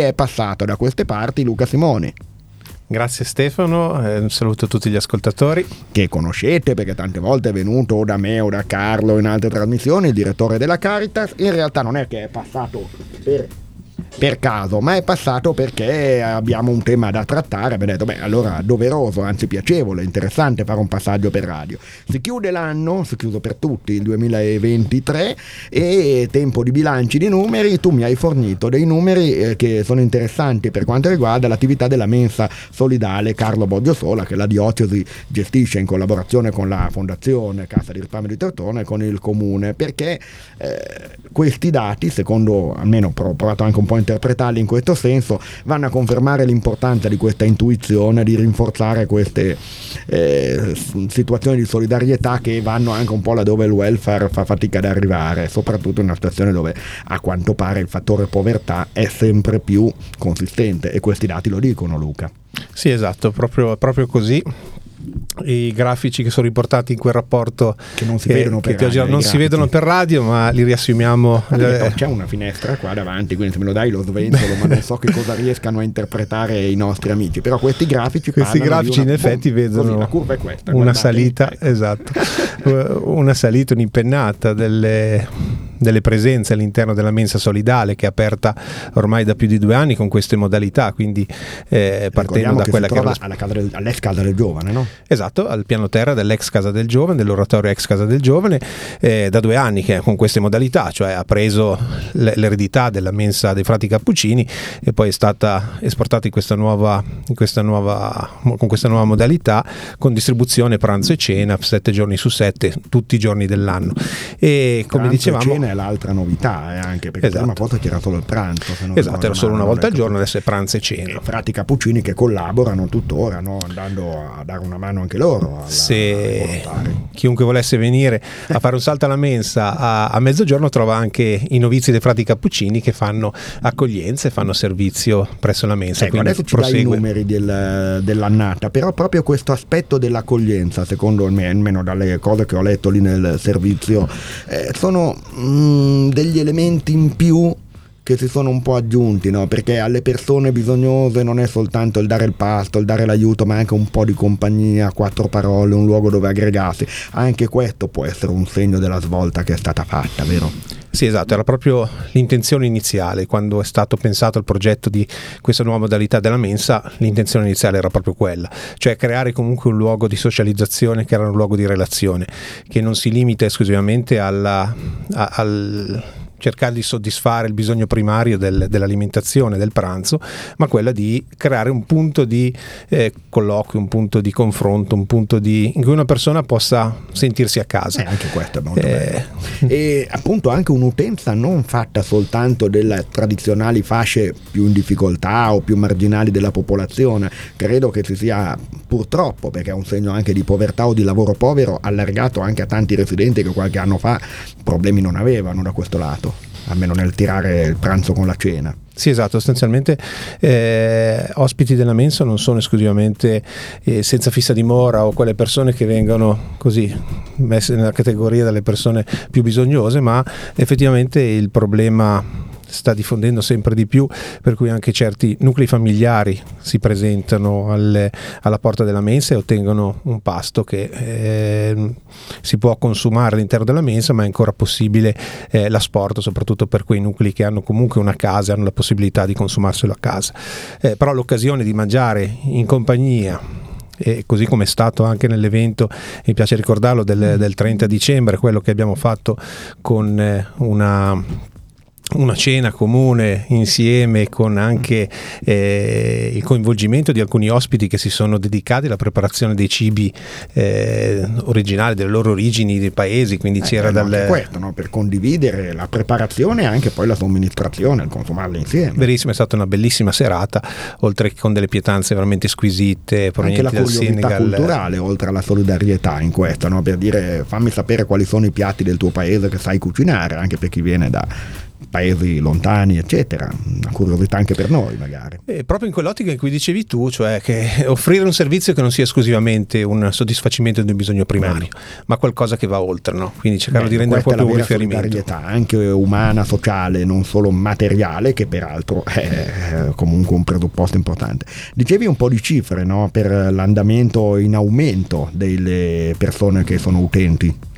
è passato da queste parti Luca Simoni. Grazie Stefano, eh, un saluto a tutti gli ascoltatori. Che conoscete perché tante volte è venuto o da me o da Carlo in altre trasmissioni, il direttore della Caritas. In realtà non è che è passato per per caso, ma è passato perché abbiamo un tema da trattare. Abbiamo detto, beh, allora doveroso, anzi piacevole, interessante fare un passaggio per radio. Si chiude l'anno, si chiude per tutti il 2023 e tempo di bilanci di numeri. Tu mi hai fornito dei numeri eh, che sono interessanti per quanto riguarda l'attività della mensa solidale Carlo Sola, che la diocesi gestisce in collaborazione con la Fondazione Cassa di Risparmio di Tortona e con il comune, perché eh, questi dati, secondo almeno ho provato anche un po' a interpretarli in questo senso, vanno a confermare l'importanza di questa intuizione, di rinforzare queste eh, situazioni di solidarietà che vanno anche un po' laddove il welfare fa fatica ad arrivare, soprattutto in una situazione dove a quanto pare il fattore povertà è sempre più consistente e questi dati lo dicono Luca. Sì, esatto, proprio, proprio così i grafici che sono riportati in quel rapporto che non si eh, vedono, per, radio, non si vedono per radio ma li riassumiamo eh. c'è una finestra qua davanti quindi se me lo dai lo sventolo ma non so che cosa riescano a interpretare i nostri amici però questi grafici questi grafici una, in effetti boh, vedono così, questa una guardate, salita ecco. esatto una salita un'impennata delle delle presenze all'interno della mensa solidale che è aperta ormai da più di due anni con queste modalità, quindi eh, partendo da quella che era alla casa del, all'ex casa del giovane, no? Esatto, al piano terra dell'ex casa del giovane, dell'oratorio ex casa del giovane, eh, da due anni che con queste modalità, cioè ha preso l'eredità della mensa dei frati cappuccini e poi è stata esportata in questa nuova, in questa nuova, con questa nuova modalità con distribuzione pranzo e cena sette giorni su sette, tutti i giorni dell'anno. E come pranzo dicevamo è l'altra novità, eh, anche perché esatto. prima volta c'era solo il pranzo. esatto, era solo una volta al giorno, adesso è pranzo e cena. E frati cappuccini che collaborano tuttora, no? andando a dare una mano anche loro. Alla, Se chiunque volesse venire a fare un salto alla mensa a, a, mezzogiorno trova anche i novizi dei frati cappuccini che fanno accoglienza e fanno servizio presso la mensa. Ecco, adesso ci prosegue. dai i numeri del, dell'annata, però proprio questo aspetto dell'accoglienza, secondo me, almeno dalle cose che ho letto lì nel servizio, eh, sono Mm, degli elementi in più che si sono un po' aggiunti, no? perché alle persone bisognose non è soltanto il dare il pasto, il dare l'aiuto, ma anche un po' di compagnia, quattro parole, un luogo dove aggregarsi. Anche questo può essere un segno della svolta che è stata fatta, vero? Sì, esatto, era proprio l'intenzione iniziale, quando è stato pensato il progetto di questa nuova modalità della mensa, l'intenzione iniziale era proprio quella, cioè creare comunque un luogo di socializzazione che era un luogo di relazione, che non si limita esclusivamente alla, a, al cercare di soddisfare il bisogno primario del, dell'alimentazione, del pranzo, ma quella di creare un punto di eh, colloquio, un punto di confronto, un punto di, in cui una persona possa sentirsi a casa. Eh, anche questo è molto eh, bello. E appunto anche un'utenza non fatta soltanto delle tradizionali fasce più in difficoltà o più marginali della popolazione, credo che si sia purtroppo, perché è un segno anche di povertà o di lavoro povero, allargato anche a tanti residenti che qualche anno fa problemi non avevano da questo lato almeno nel tirare il pranzo con la cena. Sì, esatto, sostanzialmente eh, ospiti della mensa non sono esclusivamente eh, senza fissa dimora o quelle persone che vengono così messe nella categoria delle persone più bisognose, ma effettivamente il problema sta diffondendo sempre di più, per cui anche certi nuclei familiari si presentano alle, alla porta della mensa e ottengono un pasto che eh, si può consumare all'interno della mensa, ma è ancora possibile eh, l'asporto, soprattutto per quei nuclei che hanno comunque una casa, hanno la possibilità di consumarselo a casa. Eh, però l'occasione di mangiare in compagnia e così come è stato anche nell'evento, mi piace ricordarlo, del, del 30 dicembre, quello che abbiamo fatto con eh, una una cena comune insieme con anche eh, il coinvolgimento di alcuni ospiti che si sono dedicati alla preparazione dei cibi eh, originali, delle loro origini dei paesi, quindi eh, c'era dal... questo, no? per condividere la preparazione e anche poi la somministrazione, consumarle insieme. Verissimo, è stata una bellissima serata, oltre che con delle pietanze veramente squisite provenienti dal Senegal. Anche la culturale, oltre alla solidarietà in questo, no? per dire fammi sapere quali sono i piatti del tuo paese che sai cucinare, anche per chi viene da paesi lontani, eccetera. Una curiosità anche per noi, magari. E proprio in quell'ottica in cui dicevi tu, cioè che offrire un servizio che non sia esclusivamente un soddisfacimento di un bisogno primario, Bello. ma qualcosa che va oltre, no? Quindi cercare di rendere proprio un riferimento. anche umana, sociale, non solo materiale, che peraltro è comunque un presupposto importante. Dicevi un po' di cifre no? per l'andamento in aumento delle persone che sono utenti.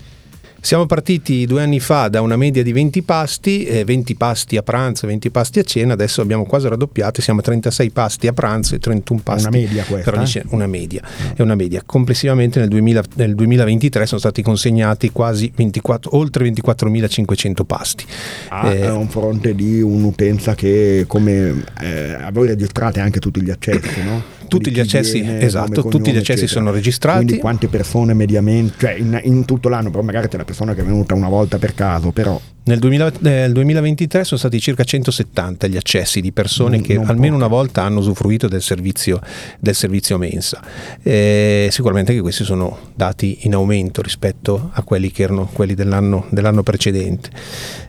Siamo partiti due anni fa da una media di 20 pasti, eh, 20 pasti a pranzo, 20 pasti a cena, adesso abbiamo quasi raddoppiato, siamo a 36 pasti a pranzo e 31 pasti. Una media questa? Per ogni, una media, no. è una media. Complessivamente nel, 2000, nel, 2023 sono stati consegnati quasi 24, oltre 24.500 pasti. Ah, eh, a un fronte di un'utenza che come eh, voi registrate anche tutti gli accessi, no? Tutti gli accessi, viene, esatto, tutti gli accessi eccetera. sono registrati. Quindi quante persone mediamente, cioè in, in, tutto l'anno, però magari c'è la persona che è venuta una volta per caso, però... Nel, 2000, nel 2023 sono stati circa 170 gli accessi di persone non, che non almeno poco. una volta hanno usufruito del servizio, del servizio mensa. E sicuramente che questi sono dati in aumento rispetto a quelli che erano quelli dell'anno, dell'anno precedente.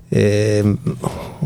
E,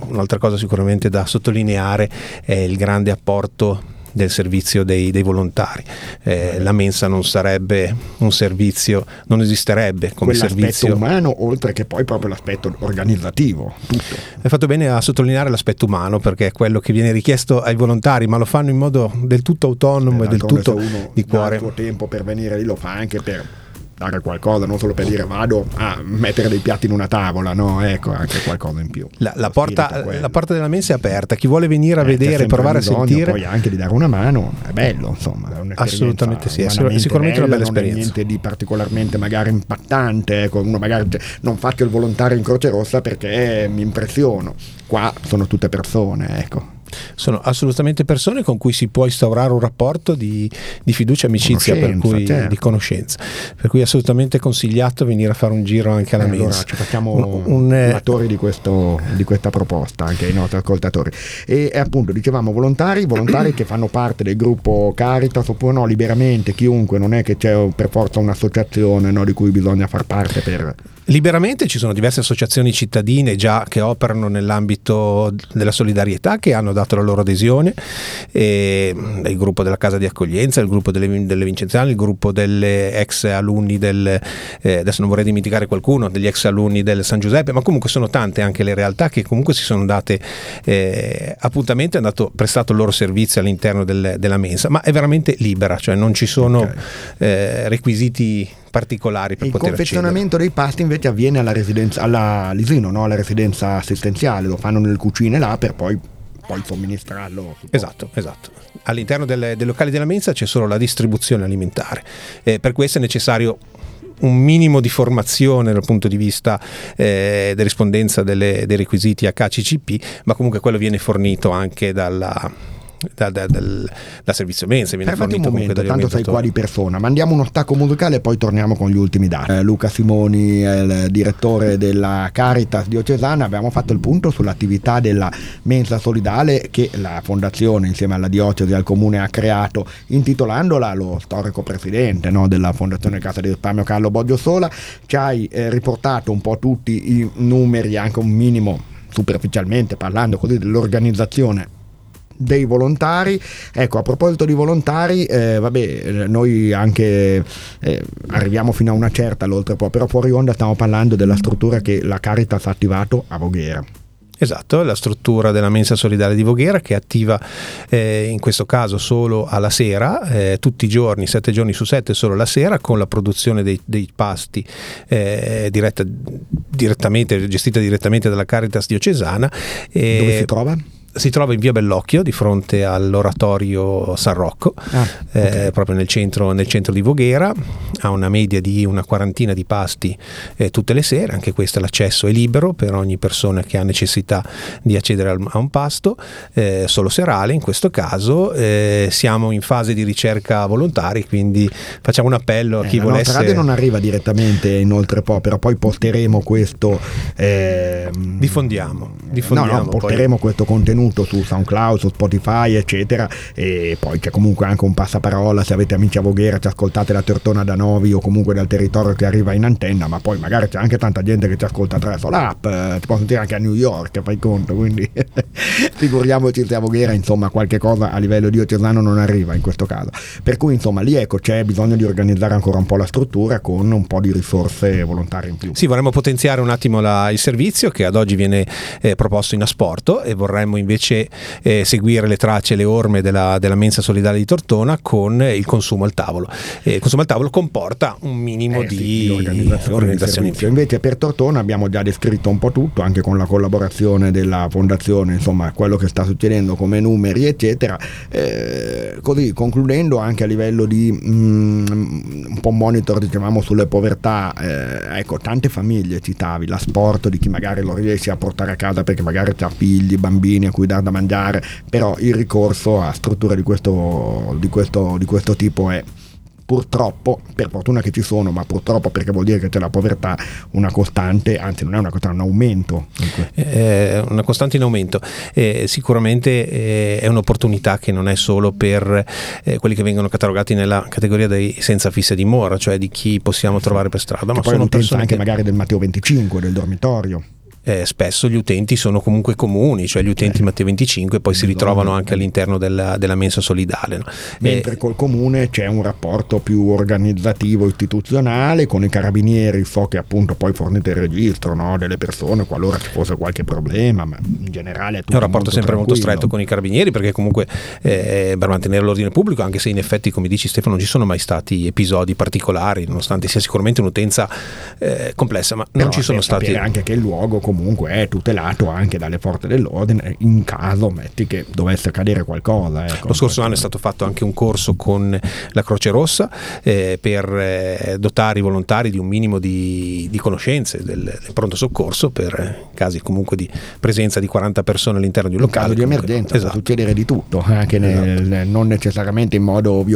un'altra cosa sicuramente da sottolineare è il grande apporto del servizio dei, dei volontari. Eh, la mensa non sarebbe un servizio, non esisterebbe come servizio umano, oltre che poi proprio l'aspetto organizzativo. Tutto. Hai fatto bene a sottolineare l'aspetto umano perché è quello che viene richiesto ai volontari, ma lo fanno in modo del tutto autonomo eh, e del tutto di cuore. Il suo tempo per venire lì lo fa anche per dare qualcosa, non solo per dire vado a mettere dei piatti in una tavola, no, ecco, anche qualcosa in più. La, la, porta, la porta, della mensa è aperta, chi vuole venire a eh, vedere, provare bisogno, a sentire. Poi anche di dare una mano, è bello, insomma. È Assolutamente sì, è sicuramente bella, una bella esperienza. Non è niente di particolarmente magari impattante, ecco, uno magari non faccio il volontario in Croce Rossa perché mi impressiono. Qua sono tutte persone, ecco sono assolutamente persone con cui si può instaurare un rapporto di, di fiducia amicizia, per cui, certo. di conoscenza. Per cui è assolutamente consigliato venire a fare un giro anche alla eh, allora. Ci facciamo un, un eh, attori di, questo, di, questa proposta anche ai nostri ascoltatori. E, e appunto dicevamo volontari, volontari che fanno parte del gruppo Caritas oppure no, liberamente, chiunque, non è che c'è per forza un'associazione no, di cui bisogna far parte per Liberamente ci sono diverse associazioni cittadine già che operano nell'ambito della solidarietà che hanno dato la loro adesione, il gruppo della Casa di Accoglienza, il gruppo delle, delle Vincenziane, il gruppo delle ex alunni del, eh, adesso non vorrei dimenticare qualcuno, degli ex alunni del San Giuseppe, ma comunque sono tante anche le realtà che comunque si sono date eh, appuntamento e hanno dato, prestato il loro servizio all'interno del, della mensa, ma è veramente libera, cioè non ci sono okay. eh, requisiti particolari per il poter Il confezionamento accedere. dei pasti invece avviene alla residenza, all'Isino, no? alla residenza assistenziale, lo fanno nelle cucine là per poi poi somministrarlo. Esatto, esatto. All'interno delle, dei locali della mensa c'è solo la distribuzione alimentare. Eh, per questo è necessario un minimo di formazione dal punto di vista eh, della rispondenza delle, dei requisiti HCCP, ma comunque quello viene fornito anche dalla, da, da, da, da servizio mensa viene Fermati un momento, tanto sai qua di persona. Mandiamo uno stacco musicale e poi torniamo con gli ultimi dati. Eh, Luca Simoni è il direttore della Caritas diocesana. Abbiamo fatto il punto sull'attività della mensa solidale che la fondazione insieme alla diocesi e al comune ha creato intitolandola lo storico presidente no, della fondazione Casa di Risparmio Carlo Boggio Sola ci hai eh, riportato un po' tutti i numeri anche un minimo superficialmente parlando così dell'organizzazione dei volontari. Ecco, a proposito di volontari, eh, vabbè, noi anche eh, arriviamo fino a una certa, l'oltre po', però fuori onda stiamo parlando della struttura che la Caritas ha attivato a Voghera. Esatto, la struttura della mensa solidale di Voghera che è attiva eh, in questo caso solo alla sera, eh, tutti i giorni, sette giorni su sette solo la sera, con la produzione dei, dei pasti eh, diretta, direttamente, gestita direttamente dalla Caritas diocesana. Dove si trova? Si trova in via Bellocchio di fronte all'oratorio San Rocco, ah, okay. eh, proprio nel centro, nel centro, di Voghera, ha una media di una quarantina di pasti eh, tutte le sere, anche questo l'accesso è libero per ogni persona che ha necessità di accedere a un pasto, eh, solo serale in questo caso, eh, siamo in fase di ricerca volontari, quindi facciamo un appello a chi eh, volesse... La radio non arriva direttamente in Oltrepo, però poi posteremo questo... Ehm, diffondiamo, diffondiamo no, no, porteremo poi. questo contenuto contenuto su SoundCloud, su Spotify, eccetera. E poi c'è comunque anche un passaparola. Se avete amici a Voghera, ci ascoltate la Tortona da Novi o comunque dal territorio che arriva in antenna, ma poi magari c'è anche tanta gente che ci ascolta attraverso l'app, eh, ti può sentire anche a New York, fai conto, quindi figuriamoci se a Voghera insomma qualche cosa a livello diocesano non arriva in questo caso. Per cui insomma lì ecco c'è bisogno di organizzare ancora un po' la struttura con un po' di risorse volontarie in più. Sì, vorremmo potenziare un attimo la, il servizio che ad oggi viene eh, proposto in asporto e vorremmo invece eh, seguire le tracce e le orme della, della, mensa solidale di Tortona con il consumo al tavolo. Eh, il consumo al tavolo comporta un minimo Eh di, di organizzazione, organizzazione di servizio. Invece per Tortona abbiamo già descritto un po' tutto, anche con la collaborazione della fondazione, insomma quello che sta succedendo come numeri eccetera. Eh, così concludendo anche a livello di un po' monitor dicevamo sulle povertà, eh, ecco tante famiglie citavi, l'asporto di chi magari lo riesce a portare a casa perché magari ha figli, bambini a cui dar da mangiare, però il ricorso a strutture di questo, di questo, di questo tipo è purtroppo, per fortuna che ci sono, ma purtroppo perché vuol dire che c'è la povertà, una costante, anzi non è una costante, è un aumento. Eh, una costante in aumento. Eh, sicuramente eh, è un'opportunità che non è solo per eh, quelli che vengono catalogati nella categoria dei senza fissa dimora, cioè di chi possiamo trovare per strada, Che ma poi sono persone anche che magari del Matteo 25, del dormitorio. Eh, spesso gli utenti sono comunque comuni, cioè gli utenti Eh. Matteo 25 poi si Bisogna- ritrovano anche all'interno della, della mensa solidale. no? Mentre Eh, col comune c'è un rapporto più organizzativo istituzionale, con i carabinieri so che appunto poi fornite il registro no, delle persone qualora ci fosse qualche problema, ma in generale è È un rapporto molto sempre molto tranquillo. stretto con i carabinieri perché comunque eh, per mantenere l'ordine pubblico, anche se in effetti come dici Stefano non ci sono mai stati episodi particolari, nonostante sia sicuramente un'utenza eh, complessa, ma Però non ci sono stati... anche che il luogo comunque è tutelato anche dalle forze dell'ordine in caso metti che dovesse accadere qualcosa. Ecco. Lo scorso anno è stato fatto anche un corso con la Croce Rossa eh, per eh, dotare i volontari di un minimo di, di conoscenze del, del pronto soccorso per eh, casi comunque di presenza di 40 persone all'interno di un in locale. caso di comunque- emergenza può Esatto. succedere di tutto, anche nel- non necessariamente in modo violento